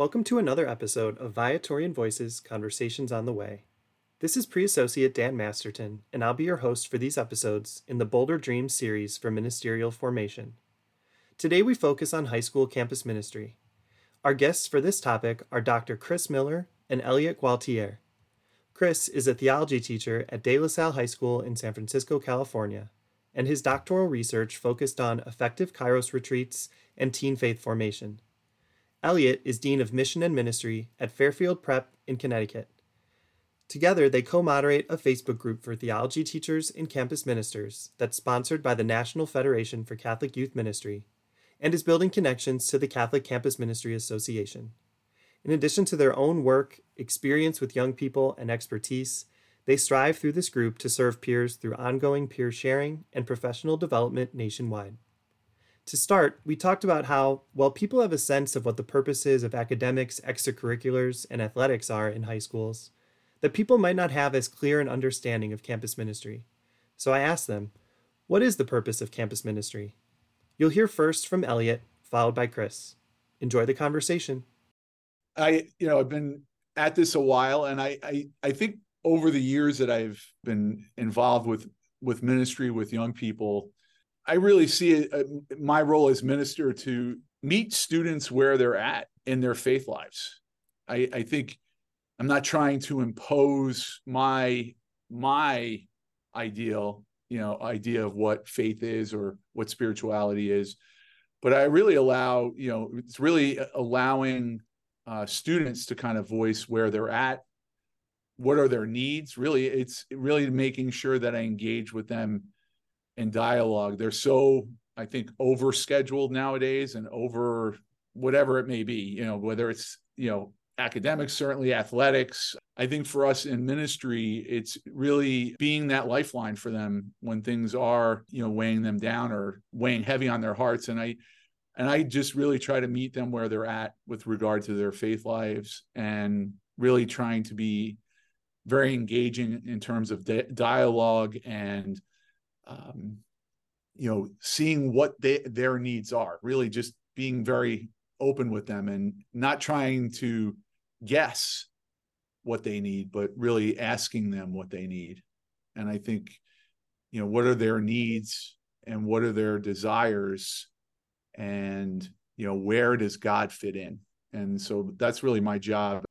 Welcome to another episode of Viatorian Voices Conversations on the Way. This is Pre Associate Dan Masterton, and I'll be your host for these episodes in the Bolder Dreams series for ministerial formation. Today we focus on high school campus ministry. Our guests for this topic are Dr. Chris Miller and Elliott Gualtiere. Chris is a theology teacher at De La Salle High School in San Francisco, California, and his doctoral research focused on effective Kairos retreats and teen faith formation. Elliott is Dean of Mission and Ministry at Fairfield Prep in Connecticut. Together, they co moderate a Facebook group for theology teachers and campus ministers that's sponsored by the National Federation for Catholic Youth Ministry and is building connections to the Catholic Campus Ministry Association. In addition to their own work, experience with young people, and expertise, they strive through this group to serve peers through ongoing peer sharing and professional development nationwide. To start, we talked about how, while people have a sense of what the purposes of academics, extracurriculars, and athletics are in high schools, that people might not have as clear an understanding of campus ministry. So I asked them, what is the purpose of campus ministry? You'll hear first from Elliott, followed by Chris. Enjoy the conversation. I, you know, I've been at this a while, and I, I, I think over the years that I've been involved with with ministry with young people, I really see it, uh, my role as minister to meet students where they're at in their faith lives. I, I think I'm not trying to impose my my ideal, you know, idea of what faith is or what spirituality is, but I really allow, you know, it's really allowing uh, students to kind of voice where they're at, what are their needs. Really, it's really making sure that I engage with them in dialogue. They're so, I think, over scheduled nowadays and over whatever it may be. You know, whether it's you know academics, certainly athletics. I think for us in ministry, it's really being that lifeline for them when things are, you know, weighing them down or weighing heavy on their hearts. And I, and I just really try to meet them where they're at with regard to their faith lives and really trying to be very engaging in terms of di- dialogue and, um, you know, seeing what they, their needs are, really just being very open with them and not trying to guess what they need, but really asking them what they need. And I think, you know, what are their needs and what are their desires? And, you know, where does God fit in? And so that's really my job.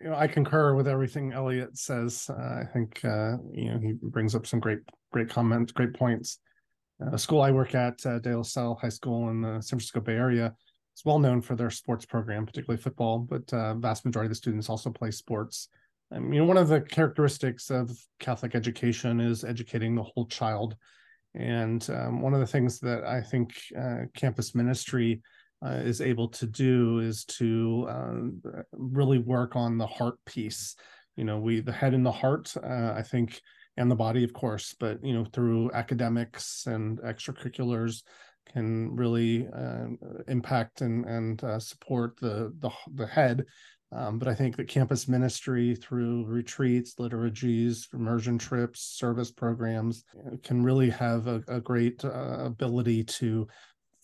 You know, I concur with everything Elliott says. Uh, I think, uh, you know, he brings up some great, great comments, great points. Uh, a school I work at, uh, De La Salle High School in the San Francisco Bay Area, is well known for their sports program, particularly football, but uh, vast majority of the students also play sports. I mean, one of the characteristics of Catholic education is educating the whole child. And um, one of the things that I think uh, campus ministry uh, is able to do is to uh, really work on the heart piece. You know, we, the head and the heart, uh, I think, and the body, of course, but, you know, through academics and extracurriculars, can really uh, impact and and uh, support the the, the head. Um, but I think that campus ministry through retreats, liturgies, immersion trips, service programs uh, can really have a, a great uh, ability to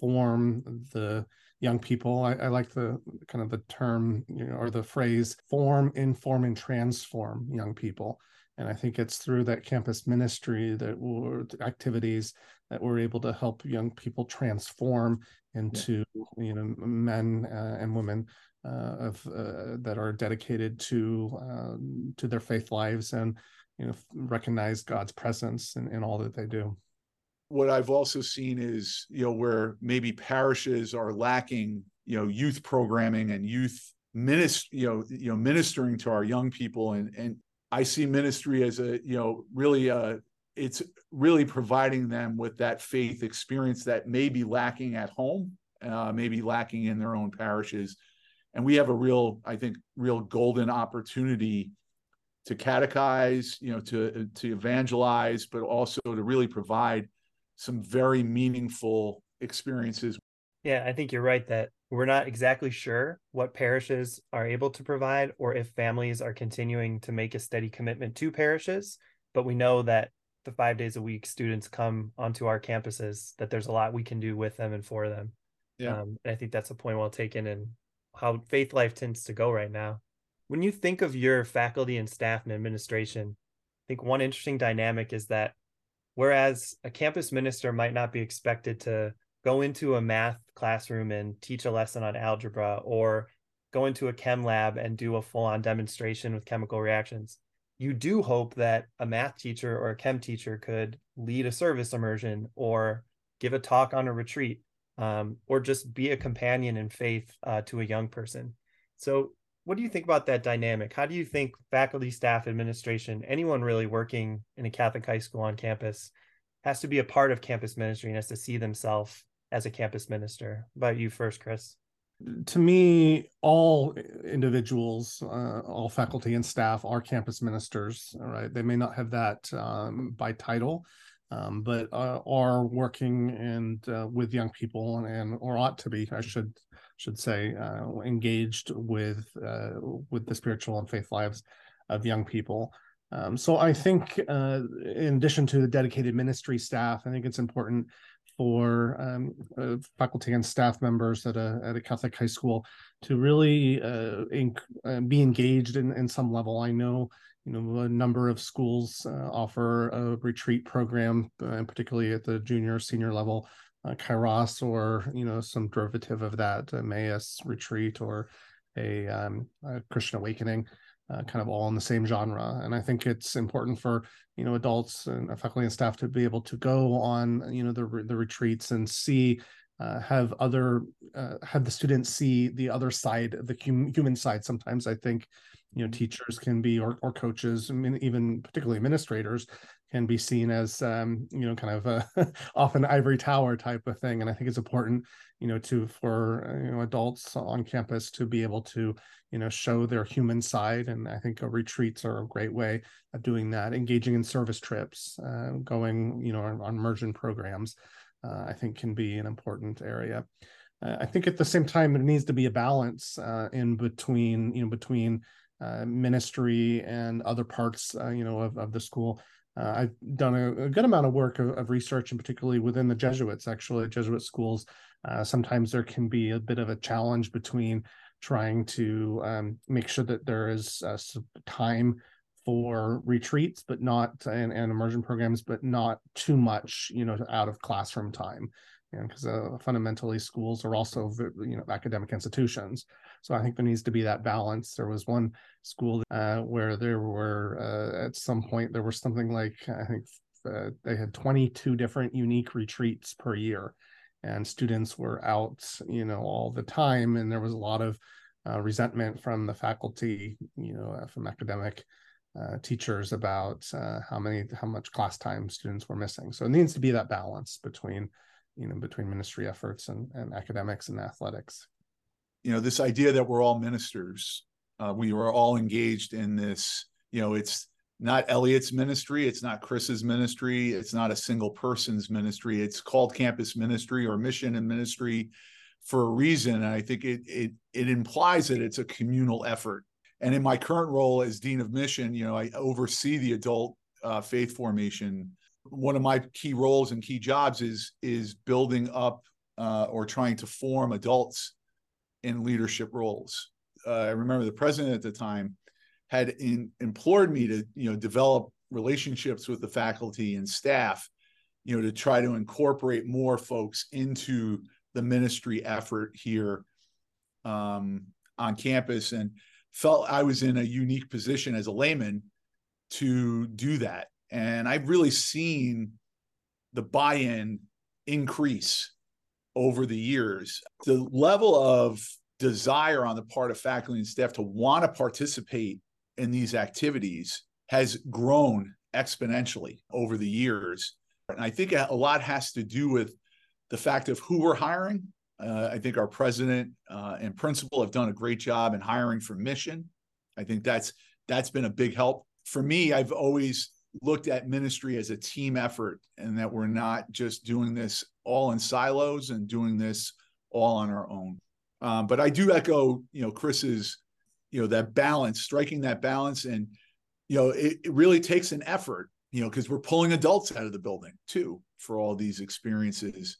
form the young people. I, I, like the kind of the term, you know, or the phrase form, inform, and transform young people. And I think it's through that campus ministry that we're activities that we're able to help young people transform into yeah. you know men uh, and women uh, of uh, that are dedicated to um, to their faith lives and you know recognize God's presence in, in all that they do. What I've also seen is you know where maybe parishes are lacking you know youth programming and youth ministry you know you know ministering to our young people and and I see ministry as a you know really a it's really providing them with that faith experience that may be lacking at home, uh, maybe lacking in their own parishes. And we have a real, I think, real golden opportunity to catechize, you know, to to evangelize, but also to really provide some very meaningful experiences. Yeah, I think you're right that we're not exactly sure what parishes are able to provide or if families are continuing to make a steady commitment to parishes, but we know that the five days a week students come onto our campuses that there's a lot we can do with them and for them yeah um, and i think that's a point well taken and how faith life tends to go right now. When you think of your faculty and staff and administration, I think one interesting dynamic is that whereas a campus minister might not be expected to go into a math classroom and teach a lesson on algebra or go into a chem lab and do a full on demonstration with chemical reactions, you do hope that a math teacher or a chem teacher could lead a service immersion or give a talk on a retreat um, or just be a companion in faith uh, to a young person. So, what do you think about that dynamic? How do you think faculty, staff, administration, anyone really working in a Catholic high school on campus has to be a part of campus ministry and has to see themselves as a campus minister? About you first, Chris to me, all individuals, uh, all faculty and staff are campus ministers. Right? They may not have that um, by title, um, but uh, are working and uh, with young people and, and, or ought to be, I should should say, uh, engaged with uh, with the spiritual and faith lives of young people. Um, so I think, uh, in addition to the dedicated ministry staff, I think it's important for um, uh, faculty and staff members at a at a Catholic high school to really uh, uh, be engaged in, in some level. I know you know a number of schools uh, offer a retreat program, uh, particularly at the junior senior level, uh, Kairos, or you know some derivative of that, Emmaus retreat, or a, um, a Christian awakening uh, kind of all in the same genre. And I think it's important for you know adults and faculty and staff to be able to go on you know the the retreats and see uh, have other uh, have the students see the other side the hum, human side sometimes i think you know mm-hmm. teachers can be or, or coaches I mean, even particularly administrators can be seen as um, you know kind of a often ivory tower type of thing and i think it's important you know to for uh, you know adults on campus to be able to you know show their human side and i think retreats are a great way of doing that engaging in service trips uh, going you know on, on immersion programs uh, i think can be an important area. Uh, i think at the same time there needs to be a balance uh, in between you know between uh, ministry and other parts you know of, of the school uh, I've done a, a, good amount of work of, of, research, and particularly within the Jesuits, actually, Jesuit schools. Uh, sometimes there can be a bit of a challenge between trying to um, make sure that there is uh, time for retreats, but not and, and immersion programs, but not too much, you know, out of classroom time because uh, fundamentally schools are also you know academic institutions so i think there needs to be that balance. There was one school uh, where there were uh, at some point there was something like i think uh, they had 22 different unique retreats per year. And students were out you know all the time. And there was a lot of uh, resentment from the faculty you know uh, from academic teachers about how many how much class time students were missing. So it needs to be that balance between you know between ministry efforts and, and academics and athletics you know this idea that we're all ministers uh, we are all engaged in this you know it's not elliott's ministry it's not chris's ministry it's not a single person's ministry it's called campus ministry or mission and ministry for a reason. And i think it it it implies that it's a communal effort. And in my current role as dean of mission you know i oversee the adult uh, faith formation. One of my key roles and key jobs is is building up uh, or trying to form adults in leadership roles. Uh, I remember the president at the time had in, implored me to you know develop relationships with the faculty and staff, you know, to try to incorporate more folks into the ministry effort here um, on campus, and felt I was in a unique position as a layman to do that and I've really seen the buy in increase over the years. The level of desire on the part of faculty and staff to want to participate in these activities has grown exponentially over the years. And I think a lot has to do with the fact of who we're hiring. Uh, I think our president uh, and principal have done a great job in hiring for mission. I think that's that's been a big help for me. I've always looked at ministry as a team effort and that we're not just doing this all in silos and doing this all on our own. Um, but I do echo, you know, Chris's, you know, that balance, striking that balance. And, you know, it, it really takes an effort, you know, because we're pulling adults out of the building too for all these experiences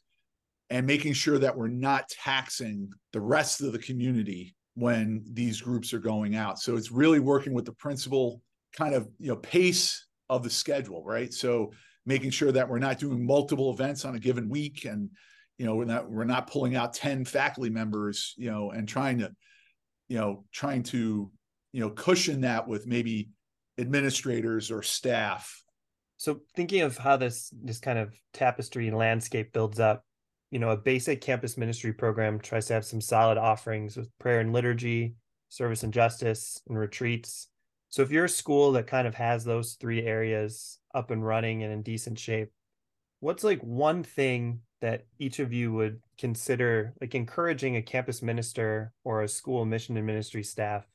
and making sure that we're not taxing the rest of the community when these groups are going out. So it's really working with the principal kind of you know pace of the schedule, right? So making sure that we're not doing multiple events on a given week and you know we're not we're not pulling out 10 faculty members you know and trying to you know trying to you know cushion that with maybe administrators or staff. So thinking of how this this kind of tapestry and landscape builds up you know a basic campus ministry program tries to have some solid offerings with prayer and liturgy service and justice and retreats. So if you're a school that kind of has those three areas up and running and in decent shape what's like one thing that each of you would consider like encouraging a campus minister or a school mission and ministry staff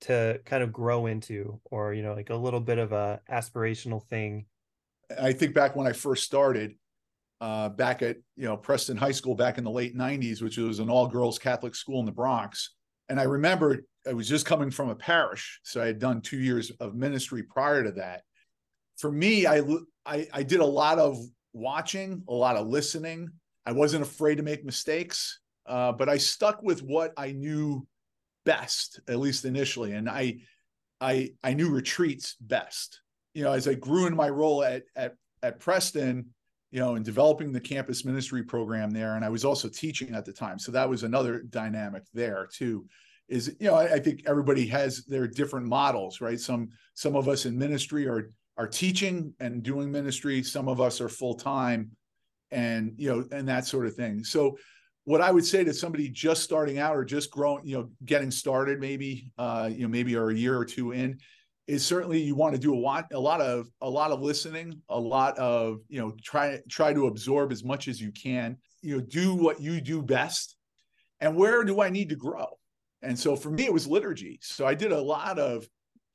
to kind of grow into or you know like a little bit of a aspirational thing? I think back when i first started uh, back at you know preston high school back in the late 90s which was an all-girls catholic school in the bronx and i remember i was just coming from a parish so i had done two years of ministry prior to that for me i i, I did a lot of watching, a lot of listening. I wasn't afraid to make mistakes, uh, but I stuck with what I knew best, at least initially. And I, I, I knew retreats best. You know, as I grew in my role at at at Preston, you know, in developing the campus ministry program there, and I was also teaching at the time, so that was another dynamic there too. Is you know, I, I think everybody has their different models, right? Some some of us in ministry are are teaching and doing ministry. Some of us are full time, and you know, and that sort of thing. So, what I would say to somebody just starting out or just growing, you know, getting started, maybe, uh, you know, maybe or a year or two in, is certainly you want to do a lot, a lot of, a lot of listening, a lot of, you know, try try to absorb as much as you can. You know, do what you do best, and where do I need to grow? And so for me, it was liturgy. So I did a lot of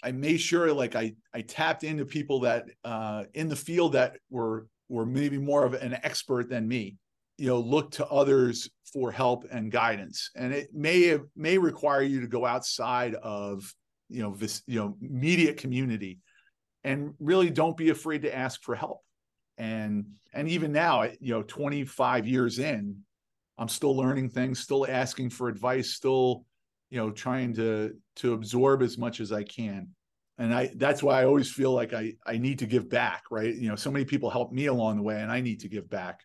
I made sure like I I tapped into people that uh, in the field that were were maybe more of an expert than me. You know, look to others for help and guidance, and it may may require you to go outside of you know this you know immediate community, and really don't be afraid to ask for help. And and even now, you know, 25 years in, I'm still learning things, still asking for advice, still you know trying to to absorb as much as i can. And i that's why i always feel like i i need to give back right? You know so many people help me along the way and i need to give back.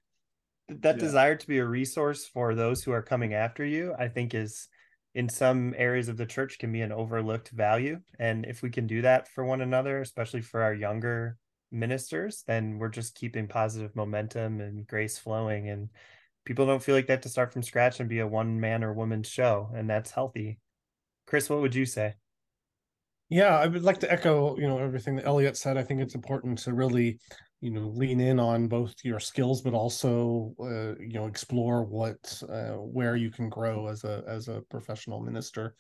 That yeah. desire to be a resource for those who are coming after you i think is in some areas of the church can be an overlooked value. And if we can do that for one another especially for our younger ministers then we're just keeping positive momentum and grace flowing and people don't feel like they have to start from scratch and be a one man or woman show, and that's healthy. Chris, what would you say? Yeah, I would like to echo, you know, everything that Elliott said. I think it's important to really, you know, lean in on both your skills, but also, uh, you know, explore what, uh, where you can grow as a as a professional minister.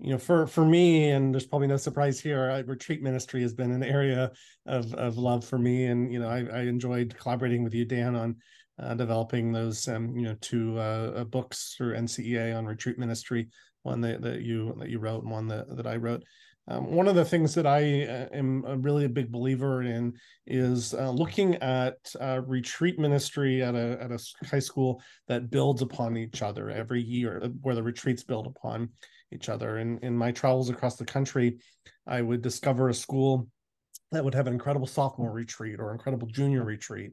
You know, for for me, and there's probably no surprise here. I, retreat ministry has been an area of of love for me, and you know, I, I enjoyed collaborating with you, Dan, on uh, developing those um, you know two uh, uh books through NCEA on retreat ministry, one that, that you that you wrote and one that, that I wrote. Um, one of the things that I uh, am really a big believer in is uh, looking at uh, retreat ministry at a at a high school that builds upon each other every year, where the retreats build upon each other. And in my travels across the country, I would discover a school that would have an incredible sophomore retreat or incredible junior retreat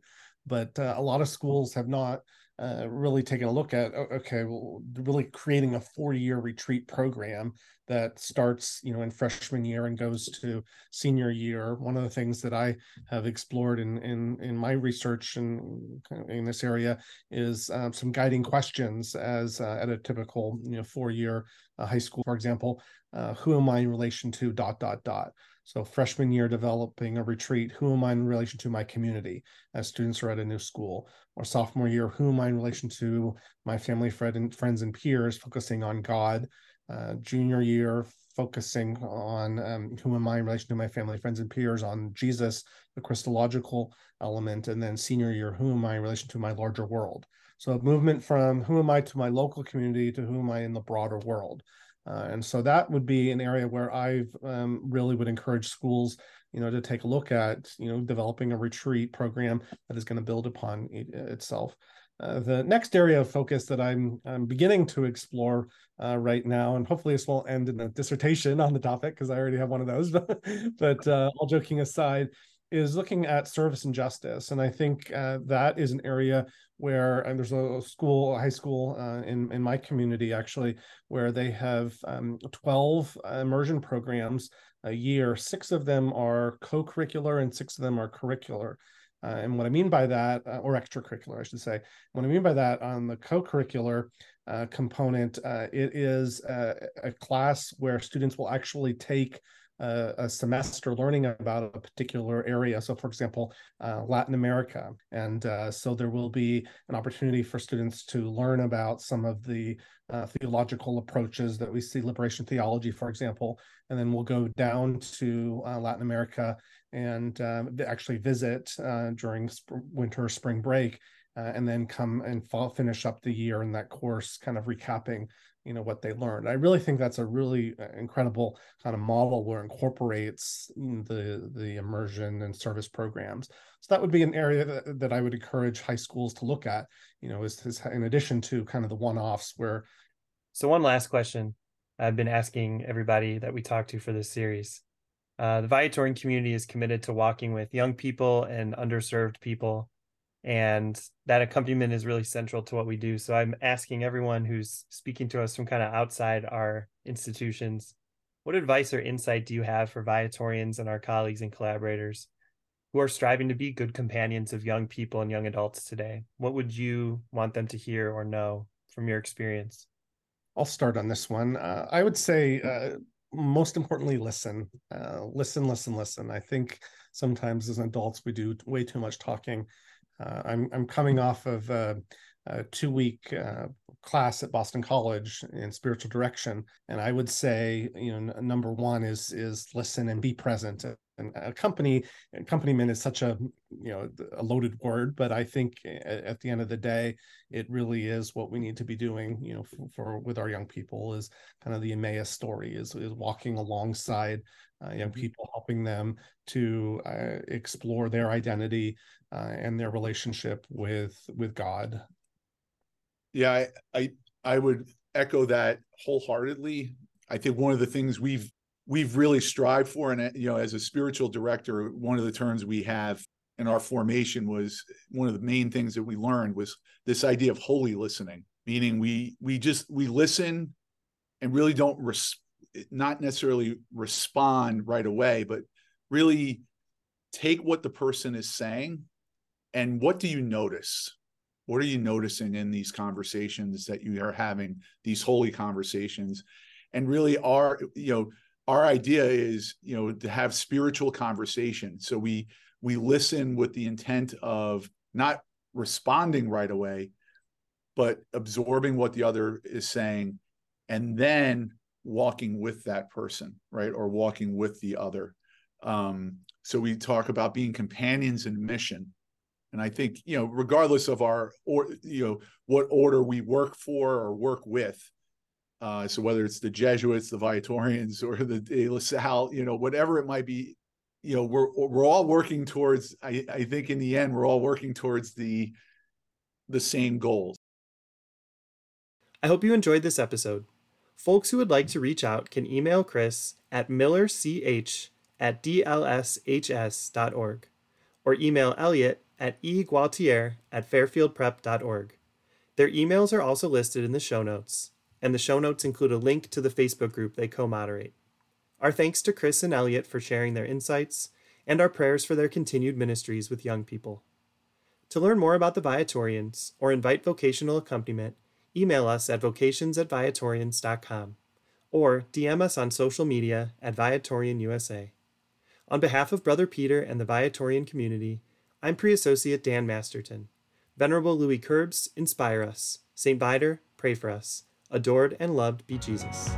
but uh, a lot of schools have not uh, really taken a look at okay well really creating a four year retreat program that starts you know in freshman year and goes to senior year one of the things that i have explored in in in my research in in this area is um, some guiding questions as uh, at a typical you know four year uh, high school for example uh, who am i in relation to dot dot dot so freshman year developing a retreat, who am I in relation to my community as students are at a new school? Or sophomore year, who am I in relation to my family, friend, and friends and peers, focusing on God. Uh, junior year, focusing on um, who am I in relation to my family, friends, and peers on Jesus, the Christological element. And then senior year, who am I in relation to my larger world? So a movement from who am I to my local community to who am I in the broader world. Uh, and so that would be an area where I um, really would encourage schools, you know, to take a look at, you know, developing a retreat program that is going to build upon it, itself. Uh, the next area of focus that I'm, I'm beginning to explore uh, right now, and hopefully this won't end in a dissertation on the topic because I already have one of those. But, but uh, all joking aside, is looking at service and justice, and I think uh, that is an area where there's a school, a high school uh, in in my community actually, where they have um, 12 immersion programs a year. Six of them are co-curricular, and six of them are curricular. Uh, and what I mean by that, uh, or extracurricular, I should say, what I mean by that on the co-curricular uh, component, uh, it is a, a, class where students will actually take a, a, semester learning about a particular area. So, for example, uh, Latin America, and uh, so there will be an opportunity for students to learn about some of the theological approaches that we see, liberation theology, for example, and then we'll go down to Latin America and um, actually visit uh, during sp- winter spring break uh, and then come and fall, finish up the year in that course kind of recapping you know what they learned. I really think that's a really uh, incredible kind of model where it incorporates the the immersion and service programs. So that would be an area that, that i would encourage high schools to look at you know is, is in addition to kind of the one-offs where so one last question i've been asking everybody that we talked to for this series uh, the Viatorian community is committed to walking with young people and underserved people, and that accompaniment is really central to what we do. So I'm asking everyone who's speaking to us from kind of outside our institutions, what advice or insight do you have for Viatorians and our colleagues and collaborators who are striving to be good companions of young people and young adults today? What would you want them to hear or know from your experience? I'll start on this one. Uh, I would say uh, most importantly, listen, uh, listen, listen, listen. I think sometimes as adults we do way too much talking. Uh, I'm I'm coming off of a, a two week uh, class at Boston College in spiritual direction, and I would say you know n- number one is is listen and be present and accompany accompaniment is such a you know a loaded word but i think at the end of the day it really is what we need to be doing you know for, for with our young people is kind of the emmaus story is, is walking alongside uh, young mm-hmm. people helping them to uh, explore their identity uh, and their relationship with with god yeah I, I i would echo that wholeheartedly i think one of the things we've we've really strived for and uh, you know as a spiritual director one of the terms we have in our formation was one of the main things that we learned was this idea of holy listening meaning we we just we listen and really don't res- not necessarily respond right away but really take what the person is saying and what do you notice? What are you noticing in these conversations that you are having these holy conversations? And really are you know our idea is you know to have spiritual conversation. So we we listen with the intent of not responding right away but absorbing what the other is saying and then walking with that person right? Or walking with the other. Um, so we talk about being companions in mission. And i think you know regardless of our or you know what order we work for or work with uh, so whether it's the Jesuits, the Viatorians, or the De La Salle, you know, whatever it might be, you know, we're we're all working towards. I, I think in the end, we're all working towards the the same goals. I hope you enjoyed this episode. Folks who would like to reach out can email Chris at millerch at dlshs.org or email Elliott at egualtier at fairfieldprep.org. Their emails are also listed in the show notes and the show notes include a link to the Facebook group they co moderate. Our thanks to Chris and Elliott for sharing their insights, and our prayers for their continued ministries with young people. To learn more about the Viatorians or invite vocational accompaniment, email us at vocations at viatorians.com or DM us on social media at Viatorian USA. On behalf of Brother Peter and the Viatorian community, I'm Pre Associate Dan Masterton. Venerable Louis Querbes, inspire us. St. Viator, pray for us. Adored and loved be Jesus.